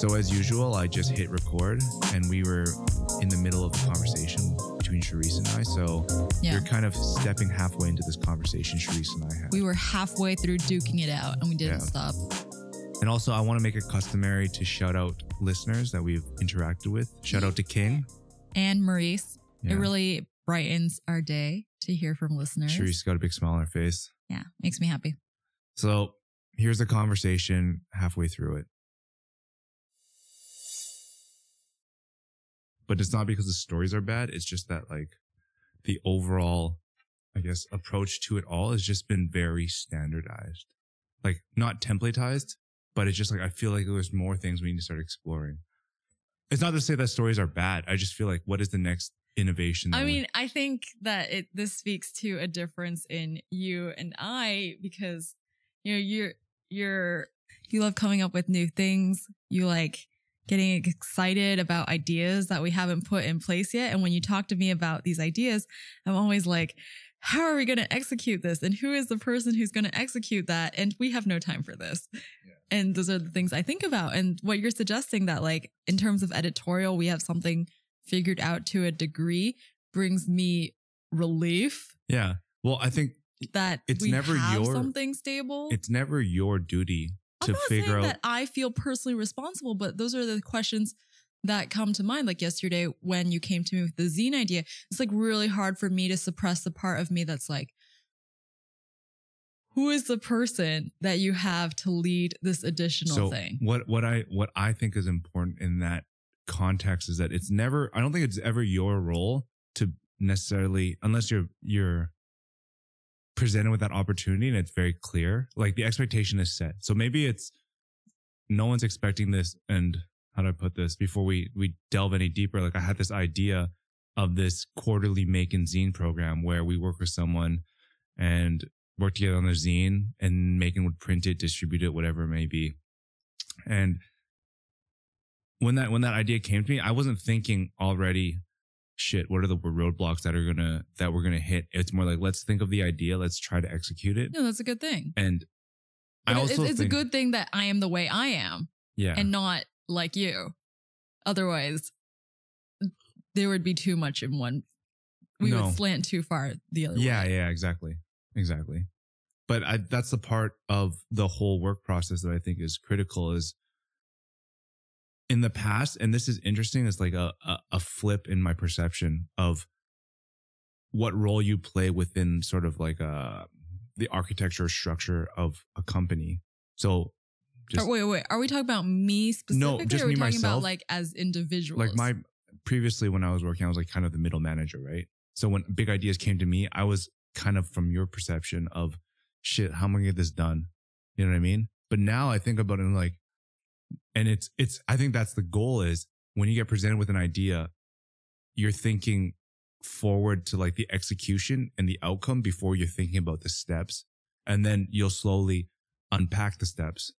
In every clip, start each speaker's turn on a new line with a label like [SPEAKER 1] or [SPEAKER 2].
[SPEAKER 1] So as usual, I just hit record and we were in the middle of the conversation between Sharice and I. So
[SPEAKER 2] Yeah.
[SPEAKER 1] you're kind of stepping halfway into this conversation Sharice and I had.
[SPEAKER 2] We were halfway through duking it out and we didn't
[SPEAKER 1] Yeah.
[SPEAKER 2] stop.
[SPEAKER 1] and also I want to make it customary to shout out listeners that we've interacted with. Shout out to King.
[SPEAKER 2] And Maurice,
[SPEAKER 1] Yeah.
[SPEAKER 2] it really brightens our day to hear from listeners.
[SPEAKER 1] Sharice got a big smile on her face.
[SPEAKER 2] Yeah, makes me happy.
[SPEAKER 1] So here's the conversation halfway through it. But it's not because the stories are bad. It's just that like the overall, I guess, approach to it all has just been very standardized. Like not templatized, but it's just like I feel like there's more things we need to start exploring. It's not to say that stories are bad. I just feel like what is the next innovation?
[SPEAKER 2] I mean, I think that it this speaks to a difference in you and I because you know you're you're you love coming up with new things. You like getting excited about ideas that we haven't put in place yet. And when you talk to me about these ideas, I'm always like, how are we going to execute this? And who is the person who's going to execute that? And we have no time for this. And those are the things I think about. And what you're suggesting that, like, in terms of editorial, we have something figured out to a degree brings me relief
[SPEAKER 1] yeah. Well, I think
[SPEAKER 2] that
[SPEAKER 1] It's never
[SPEAKER 2] have
[SPEAKER 1] your-
[SPEAKER 2] something stable.
[SPEAKER 1] it's never your duty to
[SPEAKER 2] I'm not
[SPEAKER 1] figure
[SPEAKER 2] saying
[SPEAKER 1] out
[SPEAKER 2] that I feel personally responsible, but those are the questions that come to mind. Like yesterday when you came to me with the zine idea, it's like really hard for me to suppress the part of me that's like, who is the person that you have to lead this additional
[SPEAKER 1] so
[SPEAKER 2] thing?
[SPEAKER 1] what what i what i think is important in that context is that it's never i don't think it's ever your role to necessarily unless you're you're presented with that opportunity and it's very clear like the expectation is set so maybe it's no one's expecting this and how do i put this before we we delve any deeper like i had this idea of this quarterly make and zine program where we work with someone and work together on their zine and Macon would print it, distribute it, whatever it may be. And when that when that idea came to me, I wasn't thinking already, shit, what are the roadblocks that are gonna that we're gonna hit? It's more like let's think of the idea, let's try to execute it.
[SPEAKER 2] No, that's a good thing.
[SPEAKER 1] And I
[SPEAKER 2] But
[SPEAKER 1] also
[SPEAKER 2] it's, it's a good thing that I am the way I am
[SPEAKER 1] yeah.
[SPEAKER 2] and not like you. Otherwise, there would be too much in one. We
[SPEAKER 1] No.
[SPEAKER 2] would slant too far the other
[SPEAKER 1] yeah,
[SPEAKER 2] way.
[SPEAKER 1] yeah, exactly. Exactly. But I, that's the part of the whole work process that I think is critical is in the past, and this is interesting, it's like a, a, a flip in my perception of what role you play within sort of like uh the architecture structure of a company. So just
[SPEAKER 2] wait, wait. Are we talking about me specifically?
[SPEAKER 1] just
[SPEAKER 2] or are we
[SPEAKER 1] me,
[SPEAKER 2] talking
[SPEAKER 1] myself.
[SPEAKER 2] about like as individuals?
[SPEAKER 1] like my previously when I was working, I was like kind of the middle manager, right? So when big ideas came to me, I was kind of from your perception of shit, how am I gonna get this done? You know what I mean? But now I think about it and like, and it's it's I think that's the goal is when you get presented with an idea, you're thinking forward to like the execution and the outcome before you're thinking about the steps. And then you'll slowly unpack the steps.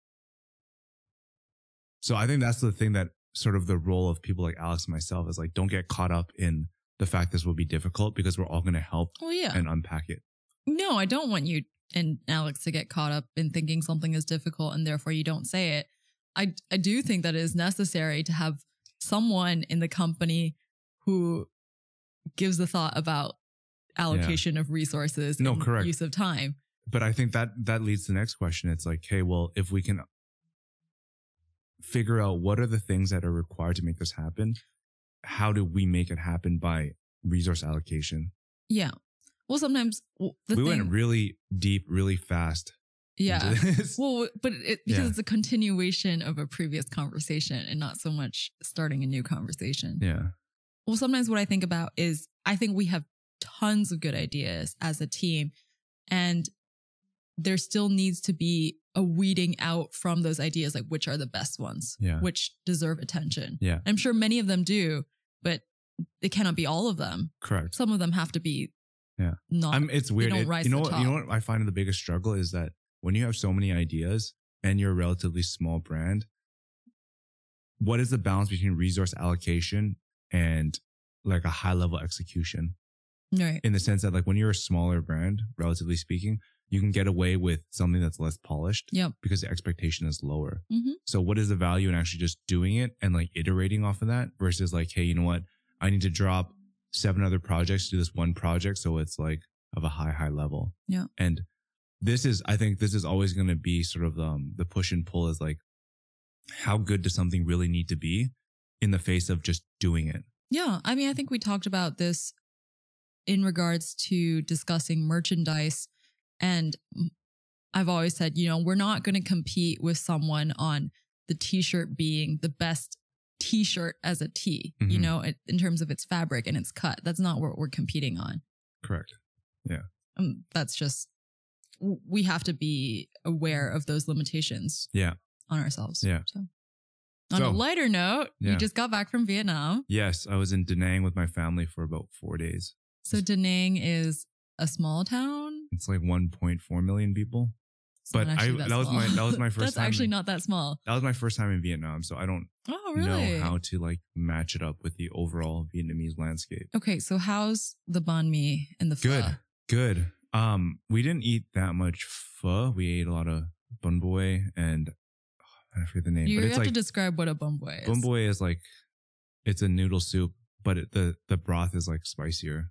[SPEAKER 1] So I think that's the thing that sort of the role of people like Alex and myself is like, don't get caught up in the fact this will be difficult because we're all going to help
[SPEAKER 2] well, yeah.
[SPEAKER 1] and unpack it.
[SPEAKER 2] no, I don't want you and Alex to get caught up in thinking something is difficult and therefore you don't say it. I I do think that it is necessary to have someone in the company who gives the thought about allocation of resources
[SPEAKER 1] No,
[SPEAKER 2] and
[SPEAKER 1] correct.
[SPEAKER 2] use of time.
[SPEAKER 1] But I think that that leads to the next question. It's like, hey, well, if we can figure out what are the things that are required to make this happen, how do we make it happen by resource allocation?
[SPEAKER 2] Yeah. Well, sometimes
[SPEAKER 1] we
[SPEAKER 2] thing,
[SPEAKER 1] went really deep, really fast.
[SPEAKER 2] Yeah. Well, but it, because
[SPEAKER 1] Yeah.
[SPEAKER 2] it's a continuation of a previous conversation and not so much starting a new conversation.
[SPEAKER 1] yeah.
[SPEAKER 2] Well, sometimes what I think about is I think we have tons of good ideas as a team, and there still needs to be a weeding out from those ideas, like which are the best ones,
[SPEAKER 1] Yeah.
[SPEAKER 2] which deserve attention.
[SPEAKER 1] Yeah.
[SPEAKER 2] I'm sure many of them do, but it cannot be all of them.
[SPEAKER 1] Correct.
[SPEAKER 2] Some of them have to be
[SPEAKER 1] Yeah.
[SPEAKER 2] not.
[SPEAKER 1] I'm, it's weird. It- you know what? You know what I find the biggest struggle is that when you have so many ideas and you're a relatively small brand, what is the balance between resource allocation and like a high level execution?
[SPEAKER 2] Right.
[SPEAKER 1] in the sense that like when you're a smaller brand, relatively speaking, you can get away with something that's less polished
[SPEAKER 2] Yep.
[SPEAKER 1] because the expectation is lower.
[SPEAKER 2] Mhm.
[SPEAKER 1] So what is the value in actually just doing it and like iterating off of that versus like, hey, you know what? I need to drop seven other projects to do this one project. So it's like of a high, high level.
[SPEAKER 2] Yeah.
[SPEAKER 1] And this is, I think this is always going to be sort of um, the push and pull is like, how good does something really need to be in the face of just doing it?
[SPEAKER 2] Yeah. I mean, I think we talked about this in regards to discussing merchandise. And I've always said, you know, we're not going to compete with someone on the t shirt being the best t shirt as a tee, you
[SPEAKER 1] Mhm.
[SPEAKER 2] know, in- terms of its fabric and its cut. That's not what we're competing on.
[SPEAKER 1] Correct. Yeah.
[SPEAKER 2] Um, that's just, we have to be aware of those limitations
[SPEAKER 1] Yeah.
[SPEAKER 2] on ourselves.
[SPEAKER 1] Yeah.
[SPEAKER 2] So, on a lighter note,
[SPEAKER 1] Yeah.
[SPEAKER 2] you just got back from Vietnam.
[SPEAKER 1] Yes. I was in Da Nang with my family for about four days.
[SPEAKER 2] So Da Nang is a small town.
[SPEAKER 1] It's like 1.4 million people.
[SPEAKER 2] It's
[SPEAKER 1] But I- that was my- that was my first
[SPEAKER 2] That's
[SPEAKER 1] time
[SPEAKER 2] actually
[SPEAKER 1] in-
[SPEAKER 2] not that small.
[SPEAKER 1] That was my first time in Vietnam, so I don't
[SPEAKER 2] Oh, really?
[SPEAKER 1] know how to like match it up with the overall Vietnamese landscape.
[SPEAKER 2] Okay, so how's the banh mi and the pho?
[SPEAKER 1] Good, good. Um, we didn't eat that much pho. We ate a lot of bun bo and oh, I forget the name,
[SPEAKER 2] You
[SPEAKER 1] but
[SPEAKER 2] have
[SPEAKER 1] it's like
[SPEAKER 2] to describe what a bun bo is.
[SPEAKER 1] bun bo is like it's a noodle soup, but it, the the broth is like spicier.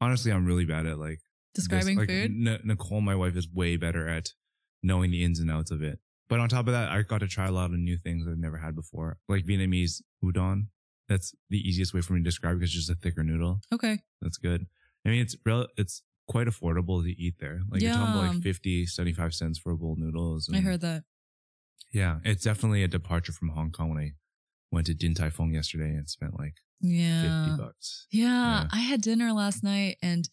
[SPEAKER 1] Honestly, I'm really bad at like this.
[SPEAKER 2] Describing
[SPEAKER 1] Like,
[SPEAKER 2] food.
[SPEAKER 1] N- Nicole, my wife, is way better at knowing the ins and outs of it. But on top of that, I got to try a lot of new things I've never had before, like Vietnamese udon. That's the easiest way for me to describe it because it's just a thicker noodle.
[SPEAKER 2] Okay.
[SPEAKER 1] That's good. I mean, it's rel- it's quite affordable to eat there. Like you're talking about like 50, 75 cents for a bowl of noodles.
[SPEAKER 2] I heard that.
[SPEAKER 1] Yeah, it's definitely a departure from Hong Kong when I went to Din Tai Fung yesterday and spent like
[SPEAKER 2] Yeah.
[SPEAKER 1] 50 bucks.
[SPEAKER 2] yeah.
[SPEAKER 1] Yeah.
[SPEAKER 2] I had dinner last night and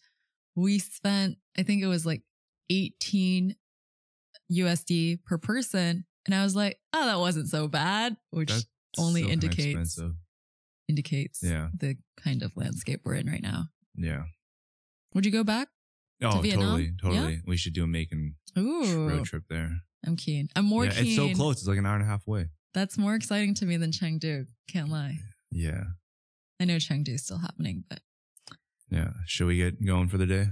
[SPEAKER 2] we spent, I think it was like 18 USD per person. And I was like, oh, that wasn't so bad, which
[SPEAKER 1] That's
[SPEAKER 2] only
[SPEAKER 1] so
[SPEAKER 2] indicates indicates
[SPEAKER 1] Yeah.
[SPEAKER 2] the kind of landscape we're in right now.
[SPEAKER 1] Yeah.
[SPEAKER 2] Would you go back?
[SPEAKER 1] Oh,
[SPEAKER 2] Vietnam?
[SPEAKER 1] totally,
[SPEAKER 2] Yeah?
[SPEAKER 1] totally. We should do a Macon
[SPEAKER 2] Ooh,
[SPEAKER 1] road trip there.
[SPEAKER 2] I'm keen. I'm more
[SPEAKER 1] yeah,
[SPEAKER 2] keen.
[SPEAKER 1] it's so close. It's like an hour and a half away.
[SPEAKER 2] That's more exciting to me than Chengdu. Can't lie.
[SPEAKER 1] Yeah.
[SPEAKER 2] I know Chengdu is still happening, but
[SPEAKER 1] Yeah. Should we get going for the day?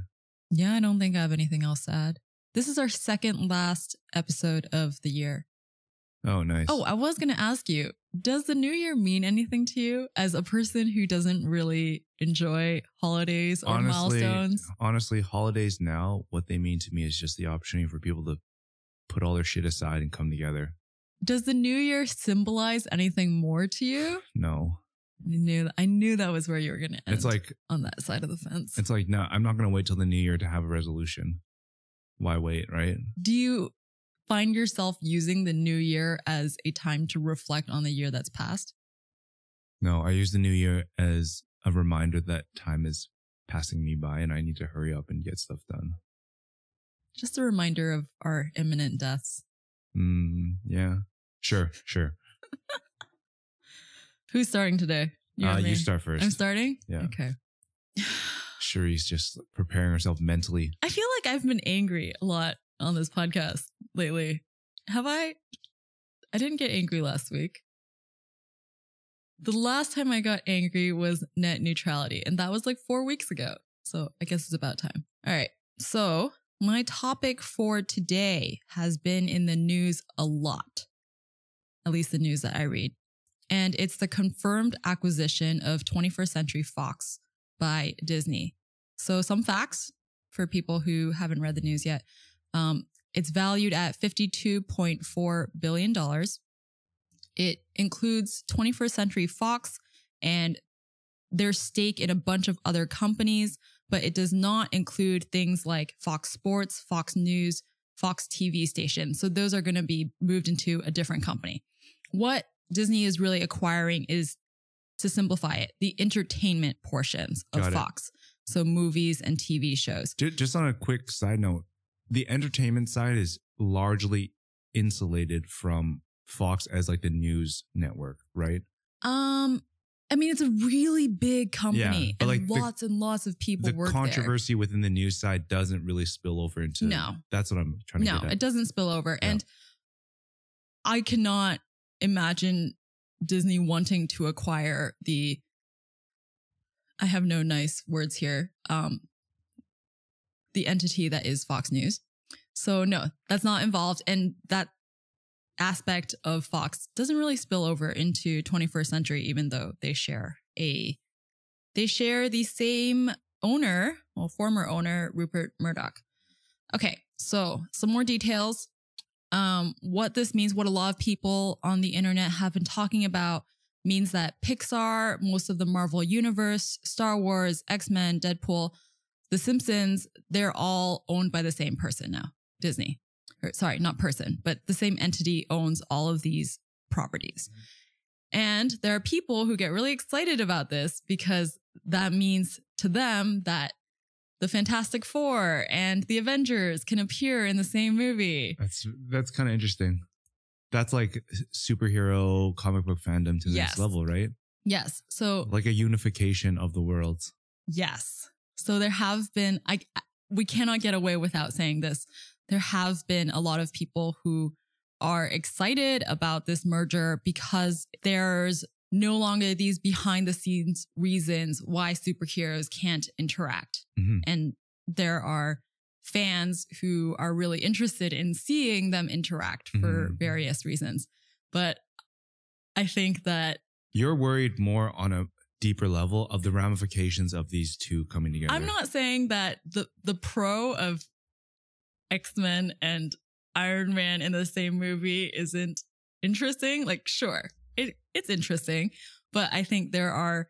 [SPEAKER 2] yeah, I don't think I have anything else to add. This is our second last episode of the year.
[SPEAKER 1] Oh, nice.
[SPEAKER 2] Oh, I was going to ask you, does the new year mean anything to you as a person who doesn't really enjoy holidays or
[SPEAKER 1] honestly,
[SPEAKER 2] milestones?
[SPEAKER 1] honestly, holidays now, what they mean to me is just the opportunity for people to put all their shit aside and come together.
[SPEAKER 2] Does the new year symbolize anything more to you?
[SPEAKER 1] No,
[SPEAKER 2] I knew I knew that was where you were going to end.
[SPEAKER 1] it's like
[SPEAKER 2] on that side of the fence.
[SPEAKER 1] it's like no, I'm not gonna wait till the new year to have a resolution. Why wait, right?
[SPEAKER 2] Do you find yourself using the new year as a time to reflect on the year that's passed?
[SPEAKER 1] No, I use the new year as a reminder that time is passing me by and I need to hurry up and get stuff done.
[SPEAKER 2] Just a reminder of our imminent deaths.
[SPEAKER 1] Mm, yeah, sure, sure.
[SPEAKER 2] Who's starting today? or
[SPEAKER 1] uh, you start 1st
[SPEAKER 2] I'm starting?
[SPEAKER 1] Yeah.
[SPEAKER 2] Okay.
[SPEAKER 1] Cherie's just preparing herself mentally.
[SPEAKER 2] I feel like I've been angry a lot on this podcast lately. Have I? I didn't get angry last week. The last time I got angry was net neutrality, and that was like four weeks ago. So I guess it's about time. All right. So my topic for today has been in the news a lot, at least the news that I read. And it's the confirmed acquisition of 21st Century Fox by Disney. So, some facts for people who haven't read the news yet. Um, it's valued at $52.4 billion. It includes 21st Century Fox and their stake in a bunch of other companies, but it does not include things like Fox Sports, Fox News, Fox TV station. So those are going to be moved into a different company. What Disney is really acquiring is, to simplify it, the entertainment portions of Fox. So movies and TV shows.
[SPEAKER 1] Just on a quick side note, the entertainment side is largely insulated from Fox as like the news network, right?
[SPEAKER 2] Um, I mean, it's a really big company,
[SPEAKER 1] but,
[SPEAKER 2] and
[SPEAKER 1] like, the-
[SPEAKER 2] lots and lots of people
[SPEAKER 1] the
[SPEAKER 2] work
[SPEAKER 1] controversy within the news side doesn't really spill over into
[SPEAKER 2] No.
[SPEAKER 1] That's what I'm trying to
[SPEAKER 2] there. No, it doesn't spill over,
[SPEAKER 1] Yeah.
[SPEAKER 2] and I cannot imagine Disney wanting to acquire the I have no nice words here. Um, the entity that is Fox News. So no, that's not involved. And that aspect of Fox doesn't really spill over into 21st century, even though they share a, they share the same owner, well, former owner, Rupert Murdoch. Okay. So some more details. Um, what this means, what a lot of people on the internet have been talking about means that Pixar, most of the Marvel universe, Star Wars, X-Men, Deadpool, The Simpsons, they're all owned by the same person now, Disney. Or, sorry, not person, but the same entity owns all of these properties. And there are people who get really excited about this because that means to them that the Fantastic Four and the Avengers can appear in the same movie.
[SPEAKER 1] That's that's kind of interesting. That's like superhero comic book fandom to the
[SPEAKER 2] Yes.
[SPEAKER 1] next level, right?
[SPEAKER 2] Yes. So
[SPEAKER 1] Like a unification of the worlds.
[SPEAKER 2] Yes. So there have been I we cannot get away without saying this. There have been a lot of people who are excited about this merger because there's no longer these behind the scenes reasons why superheroes can't interact.
[SPEAKER 1] Mhm.
[SPEAKER 2] And there are fans who are really interested in seeing them interact for
[SPEAKER 1] Mhm.
[SPEAKER 2] various reasons. But I think that
[SPEAKER 1] You're worried more on a deeper level of the ramifications of these two coming together.
[SPEAKER 2] I'm not saying that the the pro of X-Men and Iron Man in the same movie isn't interesting. Like, sure, it it's interesting, but I think there are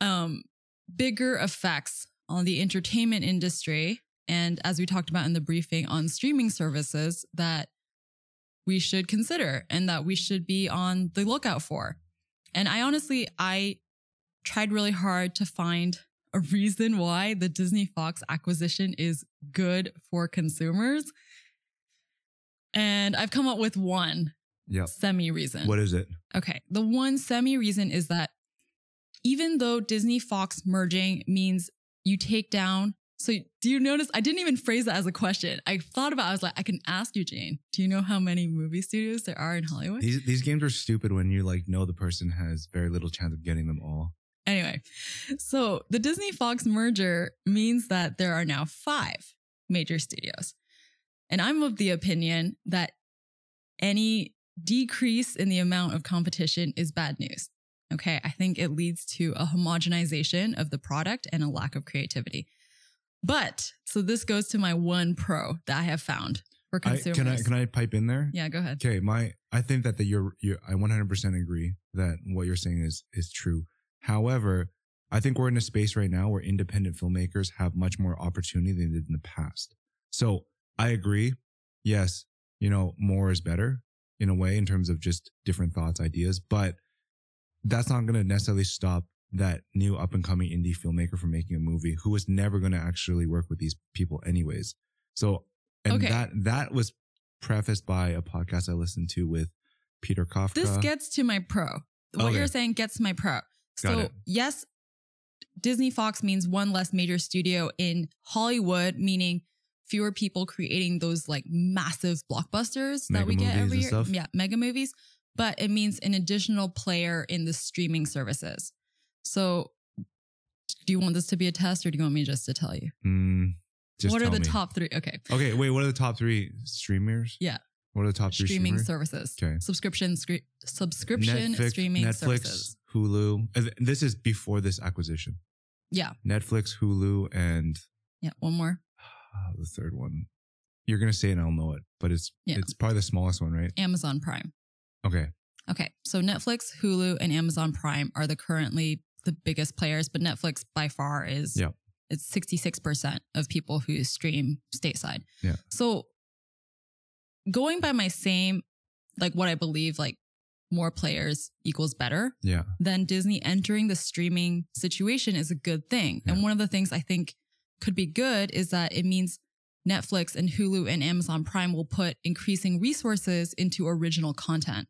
[SPEAKER 2] um bigger effects on the entertainment industry and as we talked about in the briefing on streaming services that we should consider and that we should be on the lookout for. And I honestly I tried really hard to find a reason why the Disney Fox acquisition is good for consumers. And I've come up with one
[SPEAKER 1] Yep.
[SPEAKER 2] semi reason.
[SPEAKER 1] What is it?
[SPEAKER 2] Okay. The one semi reason is that even though Disney Fox merging means you take down. So do you notice? I didn't even phrase that as a question. I thought about. it, I was like, I can ask you, Jane. Do you know how many movie studios there are in Hollywood?
[SPEAKER 1] These these games are stupid when you like know the person has very little chance of getting them all.
[SPEAKER 2] Anyway, so the Disney Fox merger means that there are now five major studios. And I'm of the opinion that any decrease in the amount of competition is bad news. Okay. I think it leads to a homogenization of the product and a lack of creativity. But so this goes to my one pro that I have found for
[SPEAKER 1] I,
[SPEAKER 2] consumers.
[SPEAKER 1] can I can I pipe in there?
[SPEAKER 2] yeah, go ahead.
[SPEAKER 1] Okay, my I think that the, you're you I 100% agree that what you're saying is is true. However, I think we're in a space right now where independent filmmakers have much more opportunity than they did in the past. So I agree. Yes, you know, more is better in a way in terms of just different thoughts, ideas, but that's not going to necessarily stop that new up and coming indie filmmaker from making a movie who was never going to actually work with these people anyways. So, and
[SPEAKER 2] Okay.
[SPEAKER 1] that, that was prefaced by a podcast I listened to with Peter Kafka.
[SPEAKER 2] This gets to my pro. What
[SPEAKER 1] Okay.
[SPEAKER 2] you're saying gets my pro. So, yes, Disney Fox means one less major studio in Hollywood, meaning fewer people creating those like massive blockbusters that we get every year.
[SPEAKER 1] stuff?
[SPEAKER 2] Yeah, mega movies. But it means an additional player in the streaming services. So, do you want this to be a test or do you want me just to tell you?
[SPEAKER 1] Mm,
[SPEAKER 2] what are the
[SPEAKER 1] me.
[SPEAKER 2] top three? Okay.
[SPEAKER 1] Okay, wait. What are the top three streamers?
[SPEAKER 2] Yeah.
[SPEAKER 1] What are the top three
[SPEAKER 2] streaming services.
[SPEAKER 1] Okay.
[SPEAKER 2] Subscription, scre- subscription streaming
[SPEAKER 1] Netflix,
[SPEAKER 2] services.
[SPEAKER 1] Hulu. This is before this acquisition.
[SPEAKER 2] Yeah.
[SPEAKER 1] Netflix, Hulu, and
[SPEAKER 2] Yeah. One more.
[SPEAKER 1] uh, the third one. You're gonna say it, and I'll know it, but it's
[SPEAKER 2] Yeah.
[SPEAKER 1] it's probably the smallest one, right?
[SPEAKER 2] Amazon Prime.
[SPEAKER 1] Okay.
[SPEAKER 2] Okay, so Netflix, Hulu, and Amazon Prime are the currently the biggest players, but Netflix by far is
[SPEAKER 1] Yeah.
[SPEAKER 2] it's 66% of people who stream stateside.
[SPEAKER 1] Yeah.
[SPEAKER 2] So going by my same like what I believe like more players equals better,
[SPEAKER 1] Yeah.
[SPEAKER 2] then Disney entering the streaming situation is a good thing. And one of the things I think could be good is that it means Netflix and Hulu and Amazon Prime will put increasing resources into original content,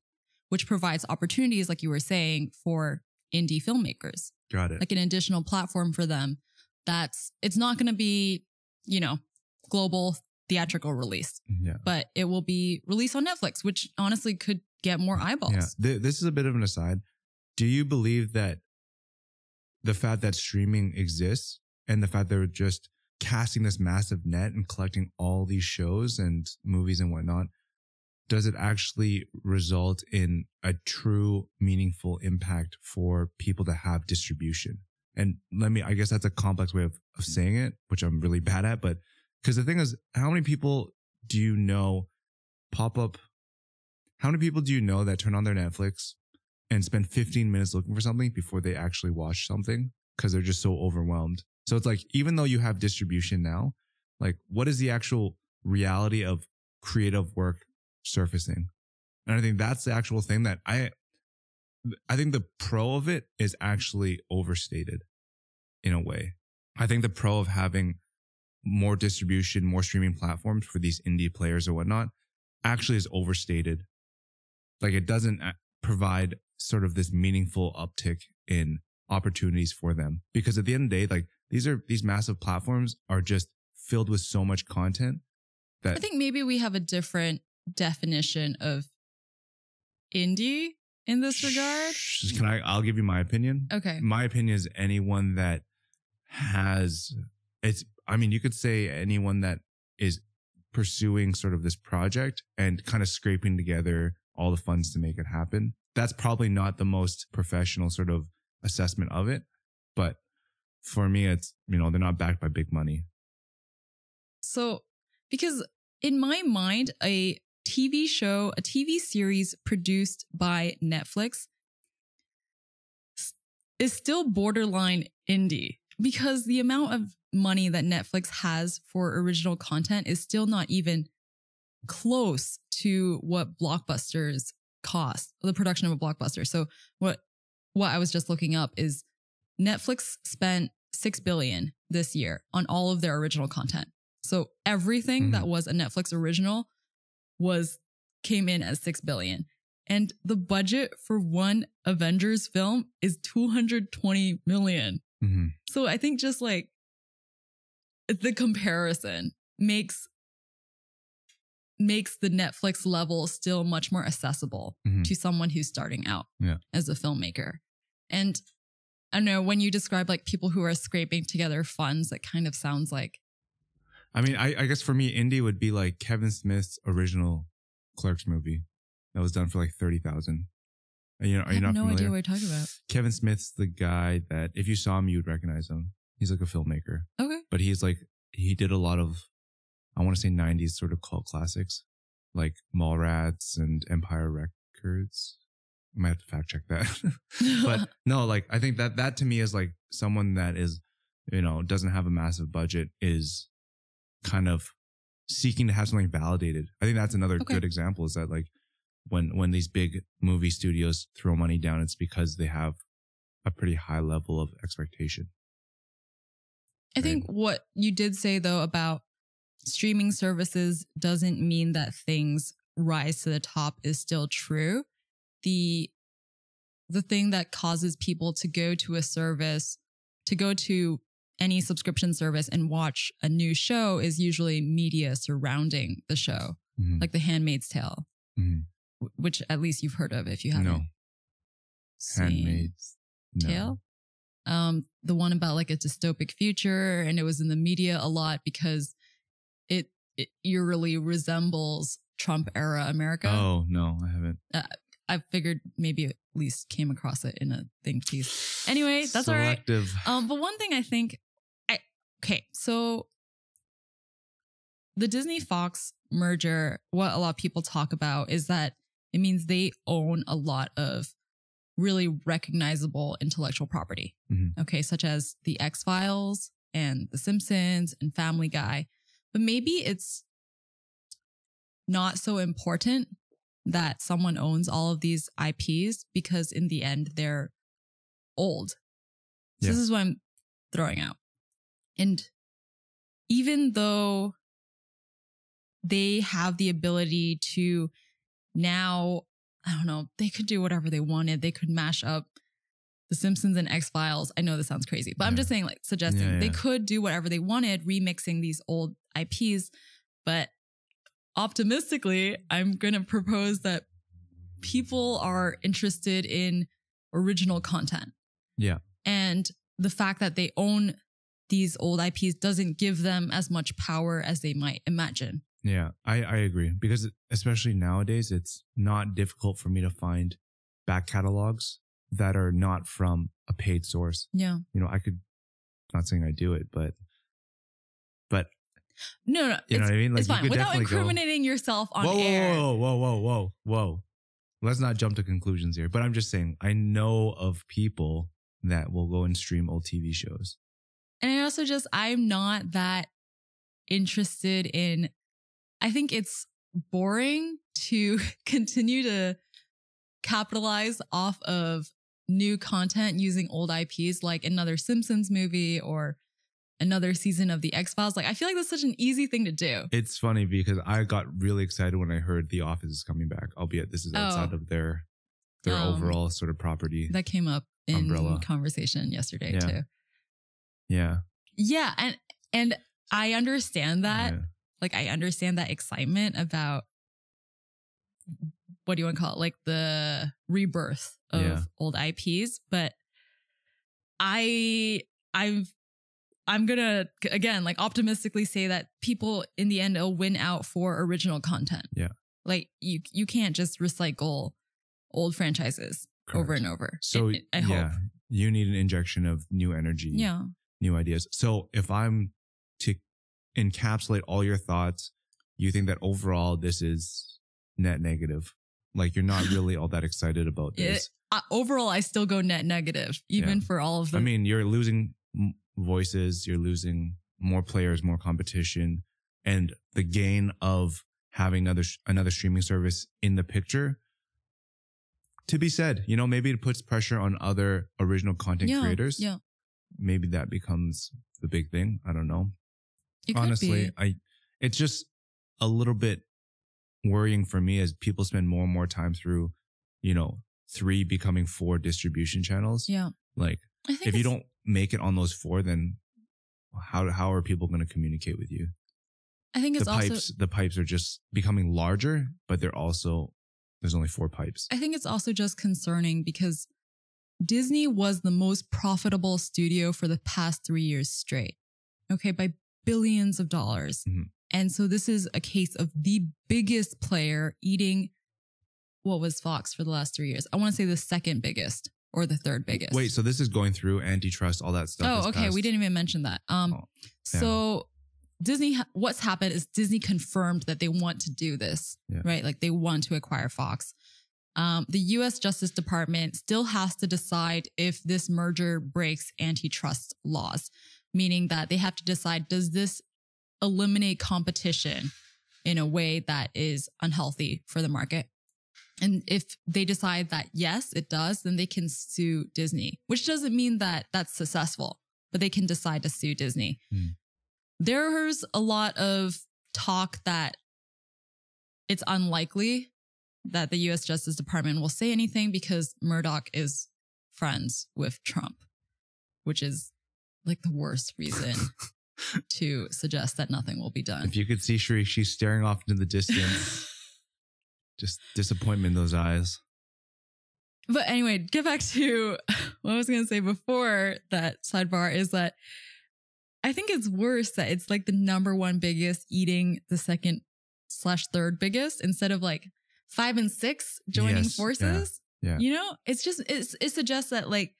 [SPEAKER 2] which provides opportunities, like you were saying, for indie filmmakers,
[SPEAKER 1] Got it.
[SPEAKER 2] like an additional platform for them. That's, it's not going to be, you know, global theatrical release,
[SPEAKER 1] yeah.
[SPEAKER 2] but it will be released on Netflix, which honestly could get more eyeballs.
[SPEAKER 1] Yeah. Th- this is a bit of an aside. Do you believe that the fact that streaming exists and the fact that they're just casting this massive net and collecting all these shows and movies and whatnot, does it actually result in a true meaningful impact for people to have distribution? And let me, I guess that's a complex way of, of saying it, which I'm really bad at. But because the thing is, how many people do you know pop up? How many people do you know that turn on their Netflix and spend 15 minutes looking for something before they actually watch something because they're just so overwhelmed? So it's like, even though you have distribution now, like what is the actual reality of creative work surfacing? And I think that's the actual thing that I, I think the pro of it is actually overstated in a way. I think the pro of having more distribution, more streaming platforms for these indie players or whatnot actually is overstated. Like it doesn't uh, provide sort of this meaningful uptick in opportunities for them because at the end of the day, like these are, these massive platforms are just filled with so much content that
[SPEAKER 2] I think maybe we have a different definition of indie in this regard.
[SPEAKER 1] Can I? I'll give you my opinion.
[SPEAKER 2] Okay.
[SPEAKER 1] My opinion is anyone that has it's. I mean, you could say anyone that is pursuing sort of this project and kind of scraping together all the funds to make it happen. That's probably not the most professional sort of assessment of it, but for me, it's you know they're not backed by big money.
[SPEAKER 2] So, because in my mind, a TV show, a TV series produced by Netflix is still borderline indie because the amount of money that Netflix has for original content is still not even close to what blockbusters cost, the production of a blockbuster. So what what I was just looking up is Netflix spent 6 billion this year on all of their original content. So everything
[SPEAKER 1] Mhm.
[SPEAKER 2] that was a Netflix original was came in as 6 billion. And the budget for one Avengers film is 220 million.
[SPEAKER 1] hmm
[SPEAKER 2] So I think just like the comparison makes makes the Netflix level still much more accessible
[SPEAKER 1] Mhm.
[SPEAKER 2] to someone who's starting out
[SPEAKER 1] Yeah.
[SPEAKER 2] as a filmmaker. And I don't know when you describe like people who are scraping together funds, it kind of sounds like
[SPEAKER 1] I mean, I, I guess for me, indie would be like Kevin Smith's original Clerks movie that was done for like thirty thousand. You know, are
[SPEAKER 2] I
[SPEAKER 1] you
[SPEAKER 2] have
[SPEAKER 1] not
[SPEAKER 2] no
[SPEAKER 1] familiar?
[SPEAKER 2] idea what you're talking about.
[SPEAKER 1] Kevin Smith's the guy that if you saw him, you would recognize him. He's like a filmmaker,
[SPEAKER 2] Okay.
[SPEAKER 1] but he's like he did a lot of, I want to say '90s sort of cult classics, like Mallrats and Empire Records. I might have to fact check that, but no, like I think that that to me is like someone that is, you know, doesn't have a massive budget is kind of seeking to have something validated. I think that's another
[SPEAKER 2] Okay.
[SPEAKER 1] good example is that like when when these big movie studios throw money down, it's because they have a pretty high level of expectation.
[SPEAKER 2] I think what you did say though about streaming services doesn't mean that things rise to the top is still true. The the thing that causes people to go to a service, to go to any subscription service and watch a new show is usually media surrounding the show,
[SPEAKER 1] Mhm.
[SPEAKER 2] like The Handmaid's Tale,
[SPEAKER 1] Mhm.
[SPEAKER 2] which at least you've heard of if you haven't.
[SPEAKER 1] No, handmaids. No.
[SPEAKER 2] Tale. Um, the one about like a dystopic future, and it was in the media a lot because it, it eerily resembles Trump era America.
[SPEAKER 1] Oh no, I haven't.
[SPEAKER 2] I figured maybe at least came across it in a think piece. Anyway, that's all right.
[SPEAKER 1] Selective.
[SPEAKER 2] Um, but one thing I think, I okay, so the Disney Fox merger, what a lot of people talk about is that it means they own a lot of really recognizable intellectual property.
[SPEAKER 1] Mhm.
[SPEAKER 2] Okay, such as the X Files and The Simpsons and Family Guy. But maybe it's not so important that someone owns all of these IPs because in the end they're old. So
[SPEAKER 1] Yeah.
[SPEAKER 2] this is what I'm throwing out. And even though they have the ability to now, I don't know, they could do whatever they wanted. They could mash up The Simpsons and X Files. I know this sounds crazy, but I'm just saying, like, suggesting
[SPEAKER 1] Yeah,
[SPEAKER 2] they could do whatever they wanted, remixing these old IPs. But optimistically, I'm going to propose that people are interested in original content.
[SPEAKER 1] Yeah.
[SPEAKER 2] And the fact that they own these old IPs doesn't give them as much power as they might imagine.
[SPEAKER 1] Yeah, I, I agree because especially nowadays, it's not difficult for me to find back catalogs that are not from a paid source.
[SPEAKER 2] Yeah.
[SPEAKER 1] You know, I could, not saying I do it, but, but
[SPEAKER 2] No, no,
[SPEAKER 1] you know what I mean?
[SPEAKER 2] it's
[SPEAKER 1] you
[SPEAKER 2] fine without
[SPEAKER 1] definitely go-
[SPEAKER 2] incriminating yourself on
[SPEAKER 1] whoa,
[SPEAKER 2] air.
[SPEAKER 1] whoa, whoa, whoa, whoa, whoa, whoa. Let's not jump to conclusions here. But I'm just saying, I know of people that will go and stream old TV shows.
[SPEAKER 2] And I also just, I'm not that interested in, I think it's boring to continue to capitalize off of new content using old IPs like another Simpsons movie or another season of the X Files. Like, I feel like that's such an easy thing to do.
[SPEAKER 1] It's funny because I got really excited when I heard The Office is coming back, albeit this is outside
[SPEAKER 2] Oh.
[SPEAKER 1] of their their
[SPEAKER 2] Um,
[SPEAKER 1] overall sort of property.
[SPEAKER 2] That came up in
[SPEAKER 1] Umbrella.
[SPEAKER 2] conversation yesterday
[SPEAKER 1] Yeah.
[SPEAKER 2] too.
[SPEAKER 1] yeah.
[SPEAKER 2] Yeah. And, and I understand that.
[SPEAKER 1] yeah.
[SPEAKER 2] like I understand that excitement about what do you want to call it? Like the rebirth of
[SPEAKER 1] Yeah.
[SPEAKER 2] old IPs. But I I've I'm gonna again like optimistically say that people in the end will win out for original content.
[SPEAKER 1] Yeah.
[SPEAKER 2] Like you you can't just recycle old franchises over and over.
[SPEAKER 1] So
[SPEAKER 2] I, I hope.
[SPEAKER 1] yeah, you need an injection of new energy,
[SPEAKER 2] Yeah.
[SPEAKER 1] new ideas. So if I'm to encapsulate all your thoughts, you think that overall this is net negative. Like you're not really all that excited about this.
[SPEAKER 2] Uh, overall, I still go net negative, even
[SPEAKER 1] Yeah.
[SPEAKER 2] for all of them.
[SPEAKER 1] I mean, you're losing voices, you're losing more players, more competition, and the gain of having another another streaming service in the picture. To be said, you know, maybe it puts pressure on other original content
[SPEAKER 2] yeah,
[SPEAKER 1] creators.
[SPEAKER 2] Yeah.
[SPEAKER 1] Maybe that becomes the big thing. I don't know.
[SPEAKER 2] It
[SPEAKER 1] Honestly. I it's just a little bit worrying for me as people spend more and more time through, you know, three becoming four distribution channels.
[SPEAKER 2] Yeah.
[SPEAKER 1] Like if you don't make it on those four, then how how are people going to communicate with you?
[SPEAKER 2] I think it's
[SPEAKER 1] the
[SPEAKER 2] also
[SPEAKER 1] pipes the pipes are just becoming larger, but they're also there's only four pipes.
[SPEAKER 2] I think it's also just concerning because Disney was the most profitable studio for the past three years straight. Okay, by billions of dollars.
[SPEAKER 1] Mhm.
[SPEAKER 2] And so this is a case of the biggest player eating what was Fox for the last three years. I want to say the second biggest or the third biggest.
[SPEAKER 1] Wait, so this is going through antitrust, all that stuff.
[SPEAKER 2] Oh, okay. We didn't even mention that. Um,
[SPEAKER 1] Oh, yeah.
[SPEAKER 2] so Disney, what's happened is Disney confirmed that they want to do this,
[SPEAKER 1] Yeah.
[SPEAKER 2] right? Like they want to acquire Fox. Um, the U.S. Justice Department still has to decide if this merger breaks antitrust laws, meaning that they have to decide does this eliminate competition in a way that is unhealthy for the market. And if they decide that yes, it does, then they can sue Disney, which doesn't mean that that's successful, but they can decide to sue Disney.
[SPEAKER 1] Hmm.
[SPEAKER 2] There's a lot of talk that it's unlikely that the US Justice Department will say anything because Murdoch is friends with Trump, which is like the worst reason to suggest that nothing will be done.
[SPEAKER 1] If you could see Shri, she's staring off into the distance. just disappointment in those eyes.
[SPEAKER 2] But anyway, get back to what I was going to say before that sidebar is that I think it's worse that it's like the number one biggest eating the second slash third biggest instead of like five and six joining
[SPEAKER 1] Yes, yeah,
[SPEAKER 2] forces.
[SPEAKER 1] yeah.
[SPEAKER 2] You know, it's just, it's, it suggests that like,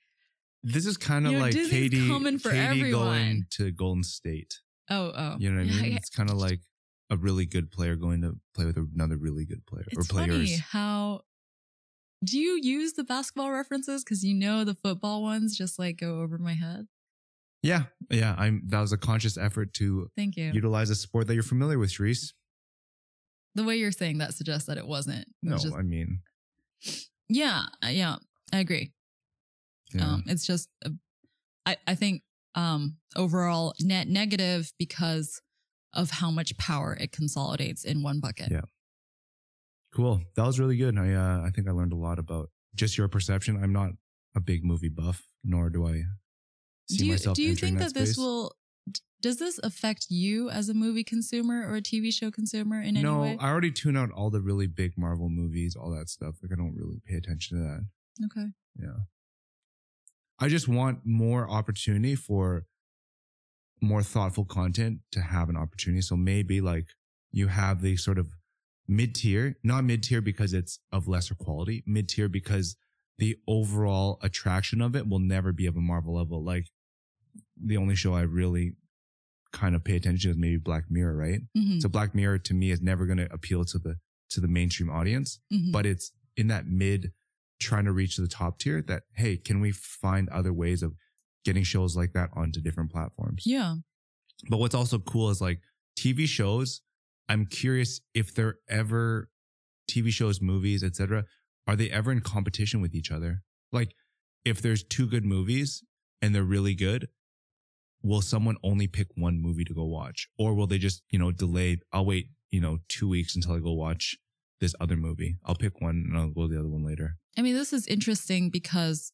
[SPEAKER 1] This is kind of
[SPEAKER 2] You know,
[SPEAKER 1] like
[SPEAKER 2] Disney's
[SPEAKER 1] KD,
[SPEAKER 2] coming for
[SPEAKER 1] KD
[SPEAKER 2] everyone.
[SPEAKER 1] going to Golden State.
[SPEAKER 2] oh, oh.
[SPEAKER 1] You know what I mean?
[SPEAKER 2] yeah.
[SPEAKER 1] It's kind of like a really good player going to play with another really good player or
[SPEAKER 2] It's
[SPEAKER 1] players.
[SPEAKER 2] funny how do you use the basketball references? Cause you know, the football ones just like go over my head.
[SPEAKER 1] Yeah, yeah. I'm. That was a conscious effort to
[SPEAKER 2] Thank you.
[SPEAKER 1] utilize a sport that you're familiar with, Shreese.
[SPEAKER 2] the way you're saying that suggests that it wasn't. It
[SPEAKER 1] No,
[SPEAKER 2] was just-
[SPEAKER 1] I mean,
[SPEAKER 2] Yeah, yeah, I agree.
[SPEAKER 1] Yeah.
[SPEAKER 2] Um, it's just, uh, I, I think, um, overall net negative because of how much power it consolidates in one bucket.
[SPEAKER 1] Yeah. cool. That was really good. I uh, I think I learned a lot about just your perception. I'm not a big movie buff, nor do I see
[SPEAKER 2] do you
[SPEAKER 1] myself
[SPEAKER 2] do you think that, this
[SPEAKER 1] space.
[SPEAKER 2] will? Does this affect you as a movie consumer or a TV show consumer in any
[SPEAKER 1] no. I already tune out all the really big Marvel movies, all that stuff. Like I don't really pay attention to that.
[SPEAKER 2] okay.
[SPEAKER 1] Yeah. I just want more opportunity for more thoughtful content to have an opportunity. So maybe like you have the sort of mid tier, not mid tier because it's of lesser quality, mid tier because the overall attraction of it will never be of a Marvel level. Like the only show I really kind of pay attention to is maybe Black Mirror, right?
[SPEAKER 2] Mhm.
[SPEAKER 1] So Black Mirror to me is never going to appeal to the to the mainstream audience,
[SPEAKER 2] Mhm.
[SPEAKER 1] but it's in that mid trying to reach the top tier that hey, can we find other ways of getting shows like that onto different platforms?
[SPEAKER 2] yeah.
[SPEAKER 1] But what's also cool is like TV shows. I'm curious if they're ever TV shows, movies, etc. Are they ever in competition with each other? Like if there's two good movies and they're really good, will someone only pick one movie to go watch? Or will they just, you know, delay, I'll wait, you know, two weeks until I go watch this other movie. I'll pick one and I'll go the other one later.
[SPEAKER 2] I mean, this is interesting because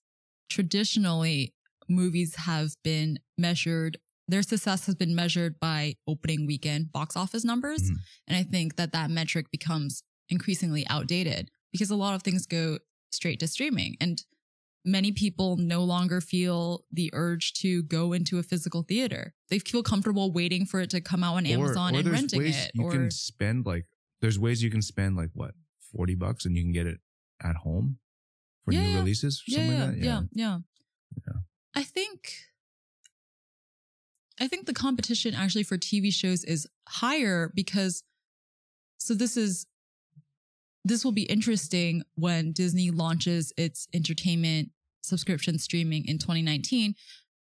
[SPEAKER 2] traditionally movies have been measured, their success has been measured by opening weekend box office numbers.
[SPEAKER 1] Mhm.
[SPEAKER 2] And I think that that metric becomes increasingly outdated because a lot of things go straight to streaming. And many people no longer feel the urge to go into a physical theater. They feel comfortable waiting for it to come out on Amazon and renting
[SPEAKER 1] ways
[SPEAKER 2] it.
[SPEAKER 1] You
[SPEAKER 2] or
[SPEAKER 1] can spend like, there's ways you can spend like what, 40 bucks and you can get it at home for
[SPEAKER 2] Yeah,
[SPEAKER 1] new
[SPEAKER 2] yeah.
[SPEAKER 1] releases?
[SPEAKER 2] yeah,
[SPEAKER 1] something
[SPEAKER 2] yeah,
[SPEAKER 1] like that?
[SPEAKER 2] yeah, yeah,
[SPEAKER 1] Yeah.
[SPEAKER 2] I think I think the competition actually for TV shows is higher because so this is this will be interesting when Disney launches its entertainment subscription streaming in 2019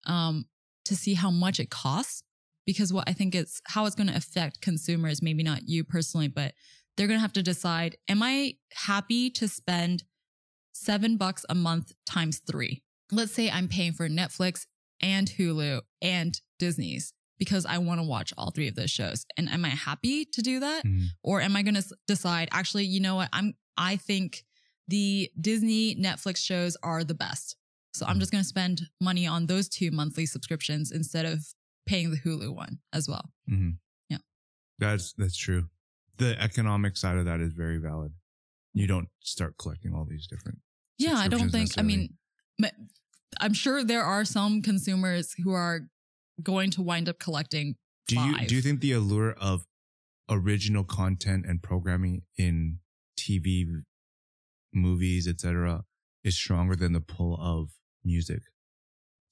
[SPEAKER 2] um, to see how much it costs because what I think it's how it's going to affect consumers maybe not you personally but they're going to have to decide am I happy to spend 7 bucks a month times 3 let's say I'm paying for Netflix and Hulu and Disney's because I want to watch all three of those shows. And am I happy to do that?
[SPEAKER 1] Mhm.
[SPEAKER 2] Or am I going to decide, actually, you know what? I'm, I think the Disney Netflix shows are the best. So I'm
[SPEAKER 1] Mhm.
[SPEAKER 2] just going to spend money on those two monthly subscriptions instead of paying the Hulu one as well.
[SPEAKER 1] Mhm.
[SPEAKER 2] Yeah.
[SPEAKER 1] That's, that's true. The economic side of that is very valid. You don't start collecting all these different.
[SPEAKER 2] Yeah, I don't think, I mean, I'm sure there are some consumers who are going to wind up collecting
[SPEAKER 1] Do you do you think the allure of original content and programming in TV, movies, etc., is stronger than the pull of music?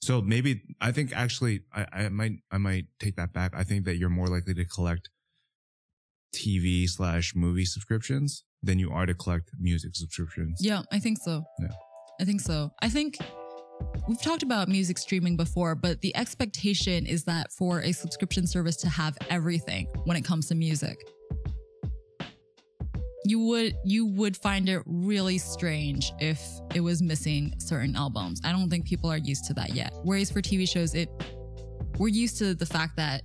[SPEAKER 1] So maybe I think actually I, I might I might take that back. I think that you're more likely to collect TV slash movie subscriptions than you are to collect music subscriptions.
[SPEAKER 2] Yeah, I think so.
[SPEAKER 1] Yeah.
[SPEAKER 2] I think so. I think we've talked about music streaming before, but the expectation is that for a subscription service to have everything when it comes to music. You would you would find it really strange if it was missing certain albums. I don't think people are used to that yet. Whereas for TV shows, it we're used to the fact that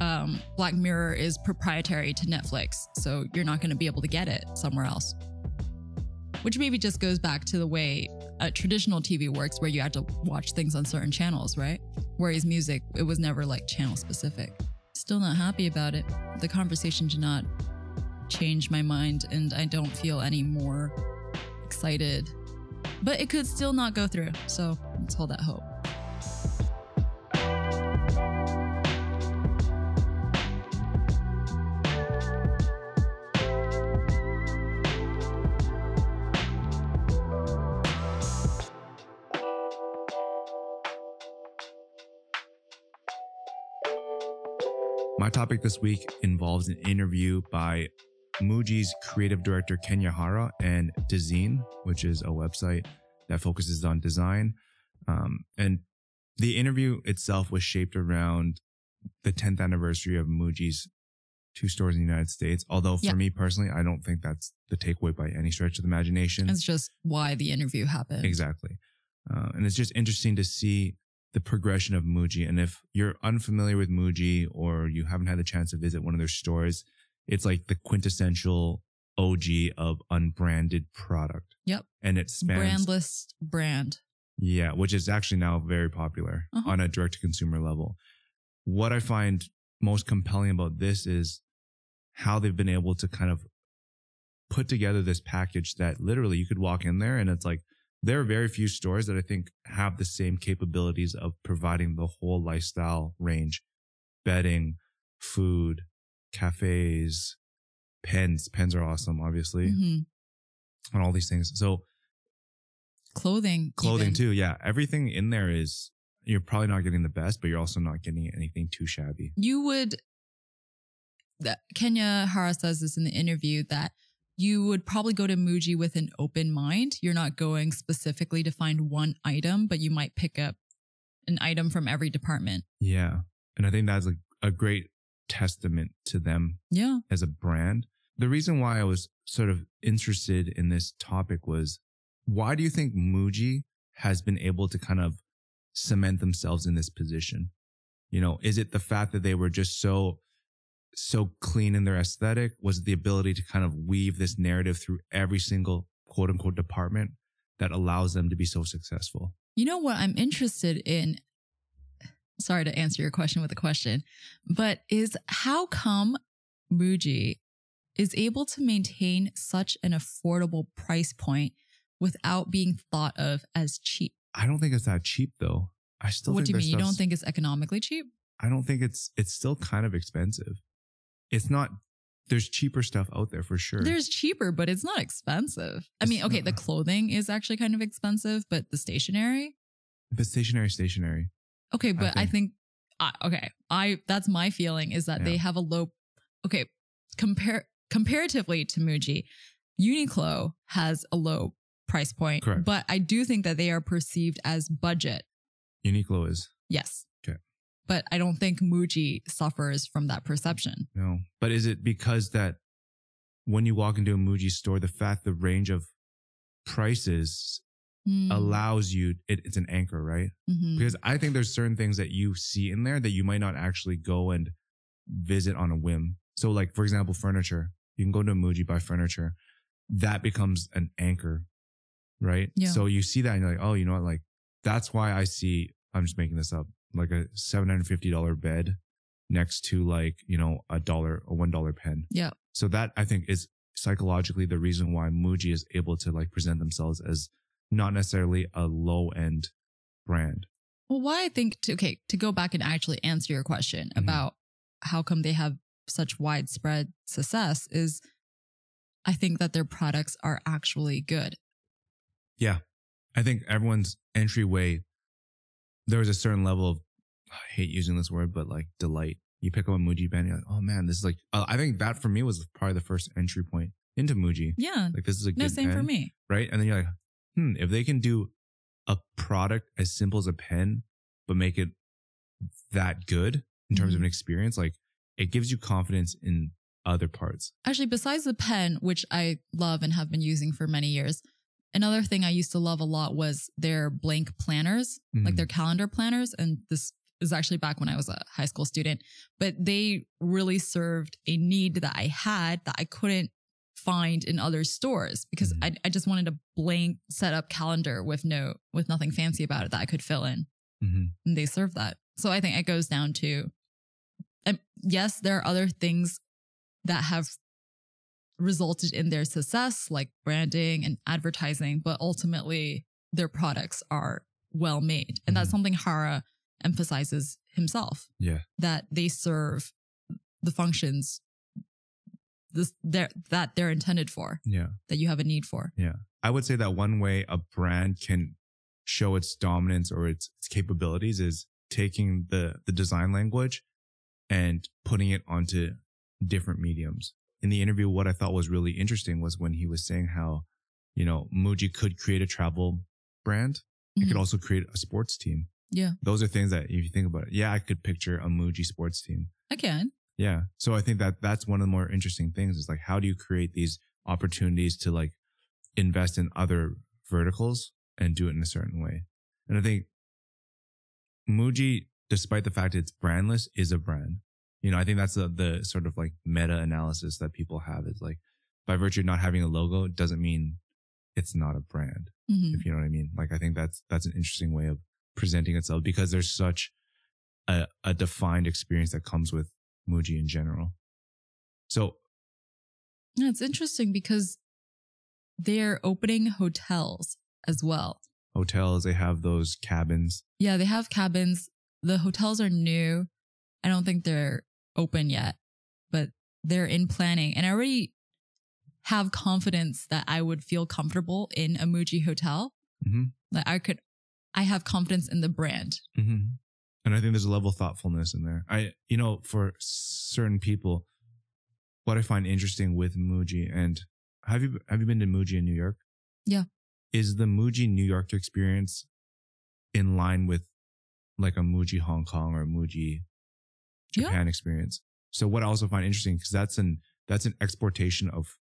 [SPEAKER 2] um, Black Mirror is proprietary to Netflix, so you're not going to be able to get it somewhere else which maybe just goes back to the way uh, traditional TV works, where you had to watch things on certain channels, right? Whereas music, it was never like channel specific. Still not happy about it. The conversation did not change my mind, and I don't feel any more excited. But it could still not go through, so let's hold that hope.
[SPEAKER 1] My topic this week involves an interview by Muji's creative director Kenya Hara and Dezeen, which is a website that focuses on design. Um, and the interview itself was shaped around the 10th anniversary of Muji's two stores in the United States. Although for
[SPEAKER 2] Yeah.
[SPEAKER 1] me personally, I don't think that's the takeaway by any stretch of the imagination.
[SPEAKER 2] It's just why the interview happened.
[SPEAKER 1] Exactly. Uh, and it's just interesting to see the progression of Muji. And if you're unfamiliar with Muji or you haven't had the chance to visit one of their stores, it's like the quintessential OG of unbranded product.
[SPEAKER 2] Yep.
[SPEAKER 1] And it spans,
[SPEAKER 2] Brandless brand.
[SPEAKER 1] yeah, which is actually now very popular
[SPEAKER 2] Uh-huh.
[SPEAKER 1] on a direct to consumer level. What I find most compelling about this is how they've been able to kind of put together this package that literally you could walk in there and it's like there are very few stores that I think have the same capabilities of providing the whole lifestyle range, bedding, food, cafes, pens. Pens are awesome, obviously,
[SPEAKER 2] Mhm.
[SPEAKER 1] and all these things. So
[SPEAKER 2] Clothing.
[SPEAKER 1] clothing
[SPEAKER 2] even.
[SPEAKER 1] too. Yeah. Everything in there is, you're probably not getting the best, but you're also not getting anything too shabby.
[SPEAKER 2] You would, that Kenya Hara says this in the interview that you would probably go to Muji with an open mind. You're not going specifically to find one item, but you might pick up an item from every department.
[SPEAKER 1] Yeah. And I think that's a, a great testament to them
[SPEAKER 2] Yeah.
[SPEAKER 1] as a brand. The reason why I was sort of interested in this topic was why do you think Muji has been able to kind of cement themselves in this position? You know, is it the fact that they were just so so clean in their aesthetic? Was it the ability to kind of weave this narrative through every single quote unquote department that allows them to be so successful?
[SPEAKER 2] You know what I'm interested in? Sorry to answer your question with a question, but is how come Muji is able to maintain such an affordable price point without being thought of as cheap?
[SPEAKER 1] I don't think it's that cheap though. I still
[SPEAKER 2] what do you mean? You don't think it's economically cheap?
[SPEAKER 1] I don't think it's it's still kind of expensive. It's not there's cheaper stuff out there for sure.
[SPEAKER 2] There's cheaper, but it's not expensive. I
[SPEAKER 1] It's
[SPEAKER 2] mean, okay, the clothing is actually kind of expensive, but the stationery,
[SPEAKER 1] but stationary stationary.
[SPEAKER 2] Okay, but I
[SPEAKER 1] think-
[SPEAKER 2] think, I, okay, I that's my feeling is that they have a low. Okay, compare comparatively to Muji, Uniqlo has a low price point,
[SPEAKER 1] Correct.
[SPEAKER 2] but I do think that they are perceived as budget.
[SPEAKER 1] Uniqlo is
[SPEAKER 2] Yes.
[SPEAKER 1] Okay.
[SPEAKER 2] But I don't think Muji suffers from that perception.
[SPEAKER 1] no. But is it because that when you walk into a Muji store, the fact the range of prices
[SPEAKER 2] Hmm.
[SPEAKER 1] allows you it, it's an anchor, right?
[SPEAKER 2] Mhm.
[SPEAKER 1] Because I think there's certain things that you see in there that you might not actually go and visit on a whim. So like for example, furniture. You can go to a Muji buy furniture. That becomes an anchor, right?
[SPEAKER 2] Yeah.
[SPEAKER 1] So you see that and you're like, oh, you know what? Like that's why I see. I'm just making this up. Like a seven hundred fifty dollar bed next to like you know a dollar a one dollar pen.
[SPEAKER 2] Yeah.
[SPEAKER 1] So that I think is psychologically the reason why Muji is able to like present themselves as not necessarily a low end brand.
[SPEAKER 2] Well, why I think to, okay to go back and actually answer your question
[SPEAKER 1] Mhm.
[SPEAKER 2] about how come they have such widespread success is, I think that their products are actually good.
[SPEAKER 1] Yeah. I think everyone's entryway, there was a certain level of, I hate using this word, but like delight. You pick up a Muji pen, you're like, oh man, this is like, uh, I think that for me was probably the first entry point into Muji.
[SPEAKER 2] Yeah,
[SPEAKER 1] Like, this is a good
[SPEAKER 2] no, same for me.
[SPEAKER 1] Right. And then you're like, hmm, if they can do a product as simple as a pen, but make it that good in terms of
[SPEAKER 2] Mhm.
[SPEAKER 1] an experience, like it gives you confidence in other parts.
[SPEAKER 2] Actually, besides the pen, which I love and have been using for many years, another thing I used to love a lot was their blank planners, like
[SPEAKER 1] Mhm.
[SPEAKER 2] their calendar planners. And this is actually back when I was a high school student, but they really served a need that I had that I couldn't find in other stores because
[SPEAKER 1] Mhm.
[SPEAKER 2] I, I just wanted a blank set up calendar with no, with nothing fancy about it that I could fill in.
[SPEAKER 1] Mhm.
[SPEAKER 2] And they serve that. So I think it goes down to, and yes, there are other things that have resulted in their success, like branding and advertising, but ultimately their products are well made. And that's
[SPEAKER 1] Mhm.
[SPEAKER 2] something Hara emphasizes himself
[SPEAKER 1] Yeah.
[SPEAKER 2] that they serve the functions this, they're, that they're intended for,
[SPEAKER 1] Yeah.
[SPEAKER 2] that you have a need for. Yeah.
[SPEAKER 1] I would say that one way a brand can show its dominance or its, its capabilities is taking the, the design language and putting it onto different mediums. In the interview, what I thought was really interesting was when he was saying how, you know, Muji could create a travel brand. It could
[SPEAKER 2] Mhm.
[SPEAKER 1] also create a sports team.
[SPEAKER 2] Yeah.
[SPEAKER 1] Those are things that if you think about it, yeah, I could picture a Muji sports team.
[SPEAKER 2] Again,
[SPEAKER 1] Yeah. So I think that that's one of the more interesting things is like, how do you create these opportunities to like invest in other verticals and do it in a certain way? And I think Muji, despite the fact it's brandless, is a brand. You know, I think that's the, the sort of like meta analysis that people have is like, by virtue of not having a logo, it doesn't mean it's not a brand
[SPEAKER 2] Mhm.
[SPEAKER 1] if you know what I mean. Like I think that's that's an interesting way of presenting itself because there's such a, a defined experience that comes with Muji in general. So
[SPEAKER 2] Yeah, it's interesting because they're opening hotels as well.
[SPEAKER 1] Hotels, they have those cabins.
[SPEAKER 2] Yeah, they have cabins. The hotels are new. I don't think they're open yet, but they're in planning. And I already have confidence that I would feel comfortable in a Muji hotel.
[SPEAKER 1] hmm
[SPEAKER 2] Like I could, I have confidence in the brand.
[SPEAKER 1] hmm And I think there's a level of thoughtfulness in there. I, you know, for certain people, what I find interesting with Muji and have you have you been to Muji in New York?
[SPEAKER 2] Yeah.
[SPEAKER 1] Is the Muji New York experience in line with like a Muji Hong Kong or Muji
[SPEAKER 2] Yeah.
[SPEAKER 1] Japan experience? So what I also find interesting because that's an that's an exportation of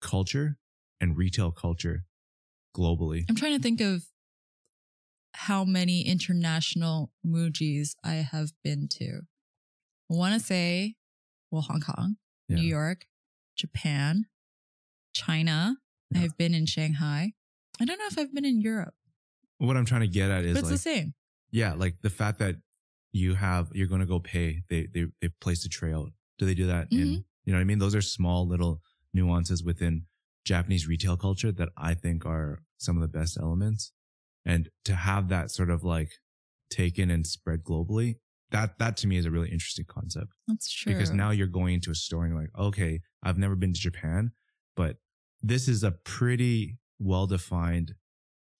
[SPEAKER 1] culture and retail culture globally.
[SPEAKER 2] I'm trying to think of how many international Mujis I have been to. I want to say, well, Hong Kong,
[SPEAKER 1] Yeah.
[SPEAKER 2] New York, Japan, China.
[SPEAKER 1] Yeah.
[SPEAKER 2] I've been in Shanghai. I don't know if I've been in Europe,
[SPEAKER 1] What I'm trying to get at is
[SPEAKER 2] but it's
[SPEAKER 1] like
[SPEAKER 2] the same.
[SPEAKER 1] Yeah, like the fact that you have you're going to go pay. They they they place a tray out. Do they do that in?
[SPEAKER 2] Mm-hmm.
[SPEAKER 1] You know what I mean? Those are small little nuances within Japanese retail culture that I think are some of the best elements. And to have that sort of like taken and spread globally, that that to me is a really interesting concept
[SPEAKER 2] That's true.
[SPEAKER 1] because now you're going into a store and you're like, okay, I've never been to Japan, but this is a pretty well defined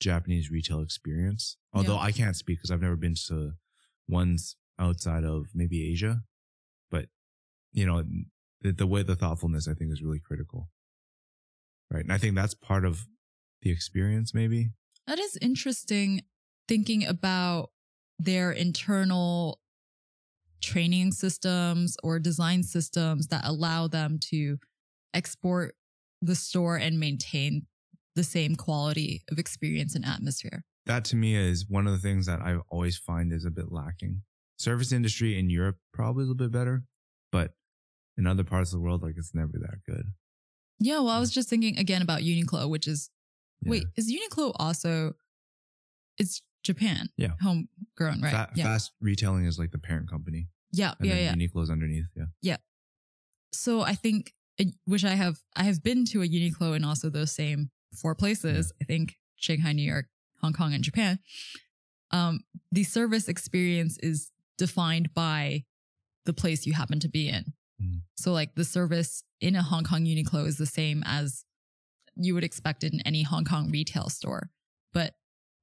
[SPEAKER 1] Japanese retail experience. Although
[SPEAKER 2] Yeah.
[SPEAKER 1] I can't speak because I've never been to ones outside of maybe Asia, but you know, the, the way the thoughtfulness I think is really critical. Right. And I think that's part of the experience, maybe.
[SPEAKER 2] That is interesting thinking about their internal training systems or design systems that allow them to export the store and maintain the same quality of experience and atmosphere.
[SPEAKER 1] that to me is one of the things that I always find is a bit lacking. Service industry in Europe probably a little bit better, but in other parts of the world, like it's never that good.
[SPEAKER 2] Yeah, well, I was mm. just thinking again about Uniqlo, which is
[SPEAKER 1] Yeah.
[SPEAKER 2] wait, is Uniqlo also it's Japan?
[SPEAKER 1] Yeah.
[SPEAKER 2] Homegrown, right?
[SPEAKER 1] Fa-
[SPEAKER 2] yeah.
[SPEAKER 1] Fast retailing is like the parent company,
[SPEAKER 2] yeah,
[SPEAKER 1] and
[SPEAKER 2] yeah, yeah.
[SPEAKER 1] Uniqlo is underneath. Yeah, Yeah.
[SPEAKER 2] so I think, uh, which I have, I have been to a Uniqlo in also those same four places. I think Shanghai, New York, Hong Kong, and Japan. Um, the service experience is defined by the place you happen to be in.
[SPEAKER 1] Mm.
[SPEAKER 2] So, like the service in a Hong Kong Uniqlo is the same as you would expect in any Hong Kong retail store, but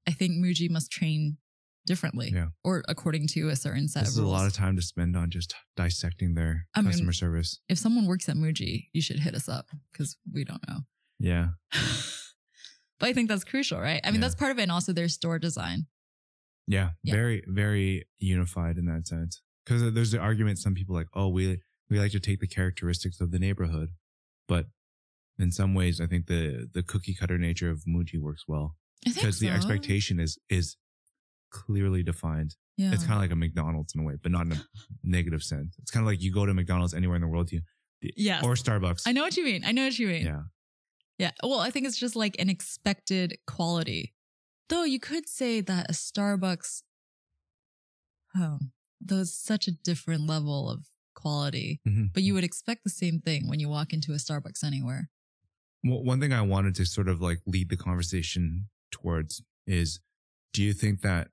[SPEAKER 2] I think Muji must train differently,
[SPEAKER 1] Yeah.
[SPEAKER 2] or according to a certain set
[SPEAKER 1] this
[SPEAKER 2] of
[SPEAKER 1] is a lot of time to spend on just dissecting their
[SPEAKER 2] I mean-
[SPEAKER 1] customer service.
[SPEAKER 2] if someone works at Muji, you should hit us up because we don't know.
[SPEAKER 1] Yeah,
[SPEAKER 2] but I think that's crucial, right? I mean,
[SPEAKER 1] Yeah.
[SPEAKER 2] that's part of it, and also their store design.
[SPEAKER 1] yeah,
[SPEAKER 2] Yeah.
[SPEAKER 1] very, very unified in that sense. Because there's the argument some people like, oh, we we like to take the characteristics of the neighborhood, but in some ways, I think the the cookie cutter nature of Muji works well. Because the expectation is is clearly defined.
[SPEAKER 2] Yeah.
[SPEAKER 1] It's kind of like a McDonald's in a way, but not in a negative sense. It's kind of like you go to McDonald's anywhere in the world, you
[SPEAKER 2] yes.
[SPEAKER 1] or Starbucks.
[SPEAKER 2] I know what you mean. I know what you mean.
[SPEAKER 1] Yeah,
[SPEAKER 2] Yeah. Well, I think it's just like an expected quality. Though you could say that a Starbucks, oh, there's such a different level of quality,
[SPEAKER 1] Mhm.
[SPEAKER 2] but you would expect the same thing when you walk into a Starbucks anywhere.
[SPEAKER 1] One thing I wanted to sort of like lead the conversation towards is, do you think that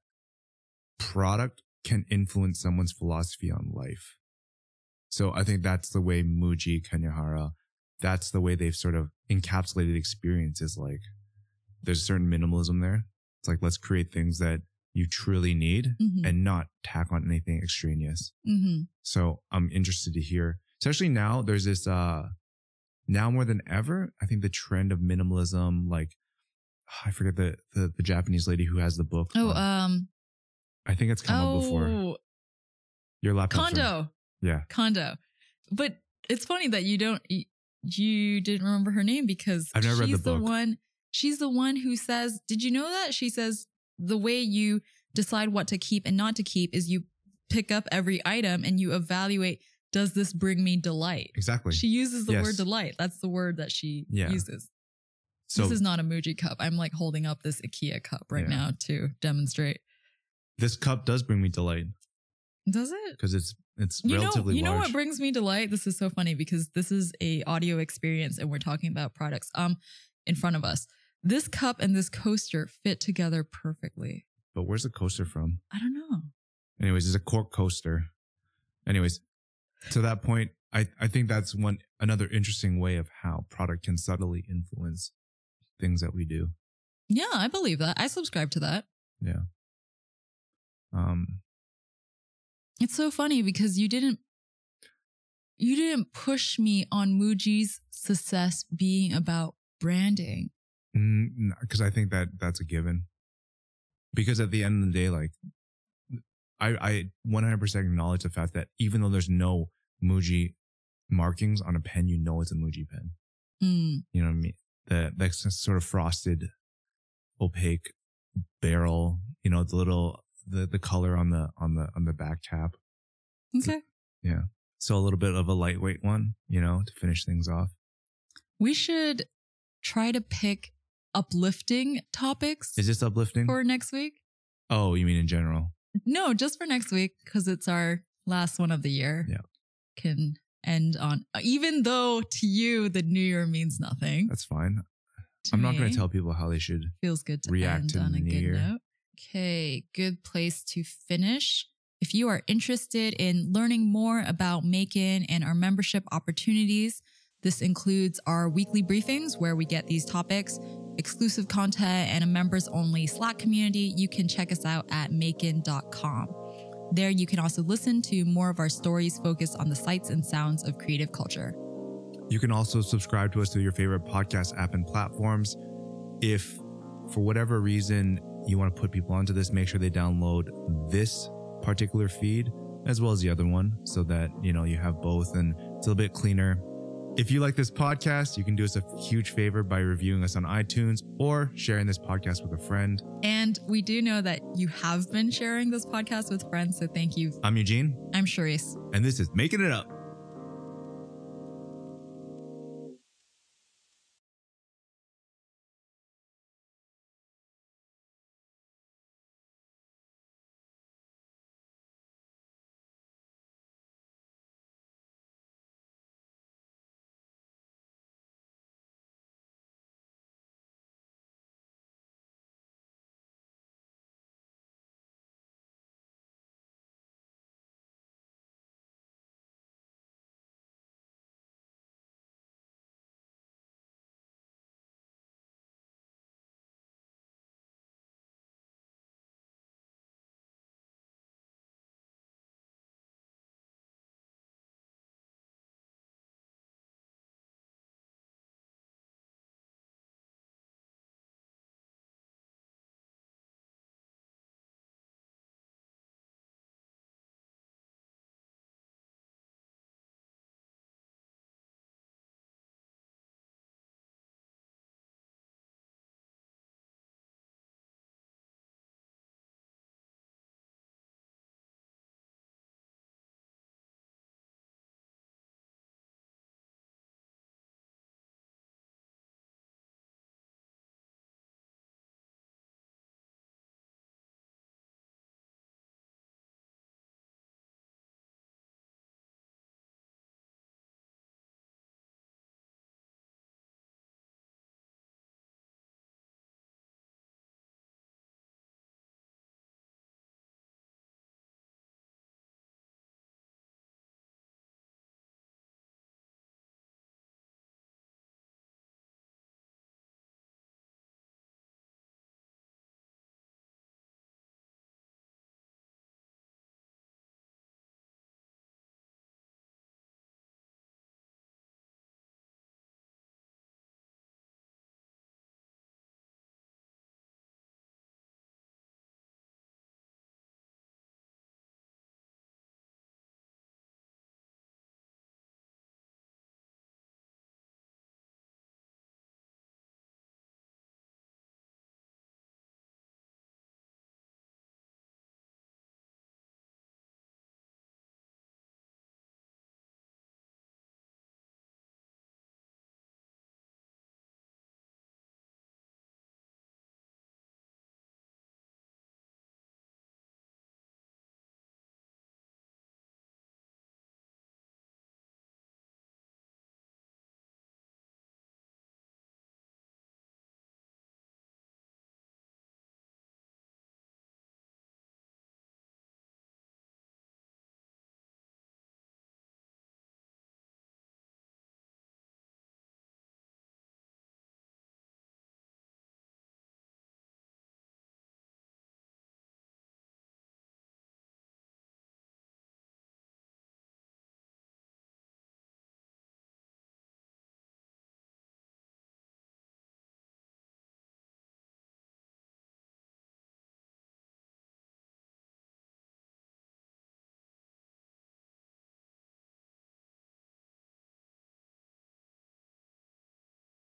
[SPEAKER 1] product can influence someone's philosophy on life? So I think that's the way Muji Kenya Hara, that's the way they've sort of encapsulated experience is like, there's a certain minimalism there. It's like, let's create things that you truly need
[SPEAKER 2] Mhm.
[SPEAKER 1] and not tack on anything extraneous.
[SPEAKER 2] Mm-hmm.
[SPEAKER 1] So I'm interested to hear, especially now there's this, uh, now more than ever, I think the trend of minimalism, like I forget the, the, the Japanese lady who has the book.
[SPEAKER 2] Oh, um,
[SPEAKER 1] I think it's come up before.
[SPEAKER 2] oh,
[SPEAKER 1] Your laptop.
[SPEAKER 2] Kondo.
[SPEAKER 1] Yeah.
[SPEAKER 2] Kondo. But it's funny that you don't you, didn't remember her name because
[SPEAKER 1] I've never read
[SPEAKER 2] she's
[SPEAKER 1] the book.
[SPEAKER 2] one she's the one who says, "Did you know that?" She says the way you decide what to keep and not to keep is you pick up every item and you evaluate does this bring me delight?
[SPEAKER 1] Exactly.
[SPEAKER 2] She uses the
[SPEAKER 1] Yes.
[SPEAKER 2] word delight. That's the word that she
[SPEAKER 1] Yeah.
[SPEAKER 2] uses.
[SPEAKER 1] so
[SPEAKER 2] this is not a Muji cup. I'm like holding up this IKEA cup right
[SPEAKER 1] Yeah.
[SPEAKER 2] now to demonstrate.
[SPEAKER 1] this cup does bring me delight
[SPEAKER 2] Does it?
[SPEAKER 1] because it's, it's
[SPEAKER 2] you know,
[SPEAKER 1] relatively
[SPEAKER 2] you know what brings me delight? This is so funny because this is a audio experience and we're talking about products um in front of us. this cup and this coaster fit together perfectly.
[SPEAKER 1] But where's the coaster from?
[SPEAKER 2] I don't know.
[SPEAKER 1] Anyways, it's a cork coaster. Anyways, to that point, I, I think that's one another interesting way of how product can subtly influence things that we do.
[SPEAKER 2] Yeah, I believe that. I subscribe to that.
[SPEAKER 1] Yeah. Um
[SPEAKER 2] It's so funny because you didn't you didn't push me on Muji's success being about branding.
[SPEAKER 1] because I think that that's a given. Because at the end of the day, like I I 100% acknowledge the fact that even though there's no Muji markings on a pen, you know it's a Muji pen.
[SPEAKER 2] Mm,
[SPEAKER 1] You know what I mean? The that sort of frosted, opaque barrel. You know the little the the color on the on the on the back tab.
[SPEAKER 2] okay. Yeah.
[SPEAKER 1] So a little bit of a lightweight one. You know to finish things off.
[SPEAKER 2] We should try to pick uplifting topics
[SPEAKER 1] Is this uplifting?
[SPEAKER 2] for next week.
[SPEAKER 1] oh, you mean in general?
[SPEAKER 2] No, just for next week because it's our last one of the year.
[SPEAKER 1] Yeah.
[SPEAKER 2] Can end on, even though to you the new year means nothing.
[SPEAKER 1] That's fine.
[SPEAKER 2] to
[SPEAKER 1] I'm not going to tell people how they should
[SPEAKER 2] Feels good to
[SPEAKER 1] react
[SPEAKER 2] end
[SPEAKER 1] to
[SPEAKER 2] on
[SPEAKER 1] the
[SPEAKER 2] a
[SPEAKER 1] new
[SPEAKER 2] good
[SPEAKER 1] year.
[SPEAKER 2] note. Okay, good place to finish. If you are interested in learning more about MAEKAN and our membership opportunities, this includes our weekly briefings where we get these topics, exclusive content, and a members only Slack community. You can check us out at maekan.com. There, you can also listen to more of our stories focused on the sights and sounds of creative culture.
[SPEAKER 1] You can also subscribe to us through your favorite podcast app and platforms. If for whatever reason you want to put people onto this, make sure they download this particular feed as well as the other one so that, you know, you have both and it's a little bit cleaner. If you like this podcast, you can do us a huge favor by reviewing us on iTunes or sharing this podcast with a friend.
[SPEAKER 2] And we do know that you have been sharing this podcast with friends, so thank you.
[SPEAKER 1] I'm Eugene,
[SPEAKER 2] I'm Charisse.
[SPEAKER 1] and this is Making It Up.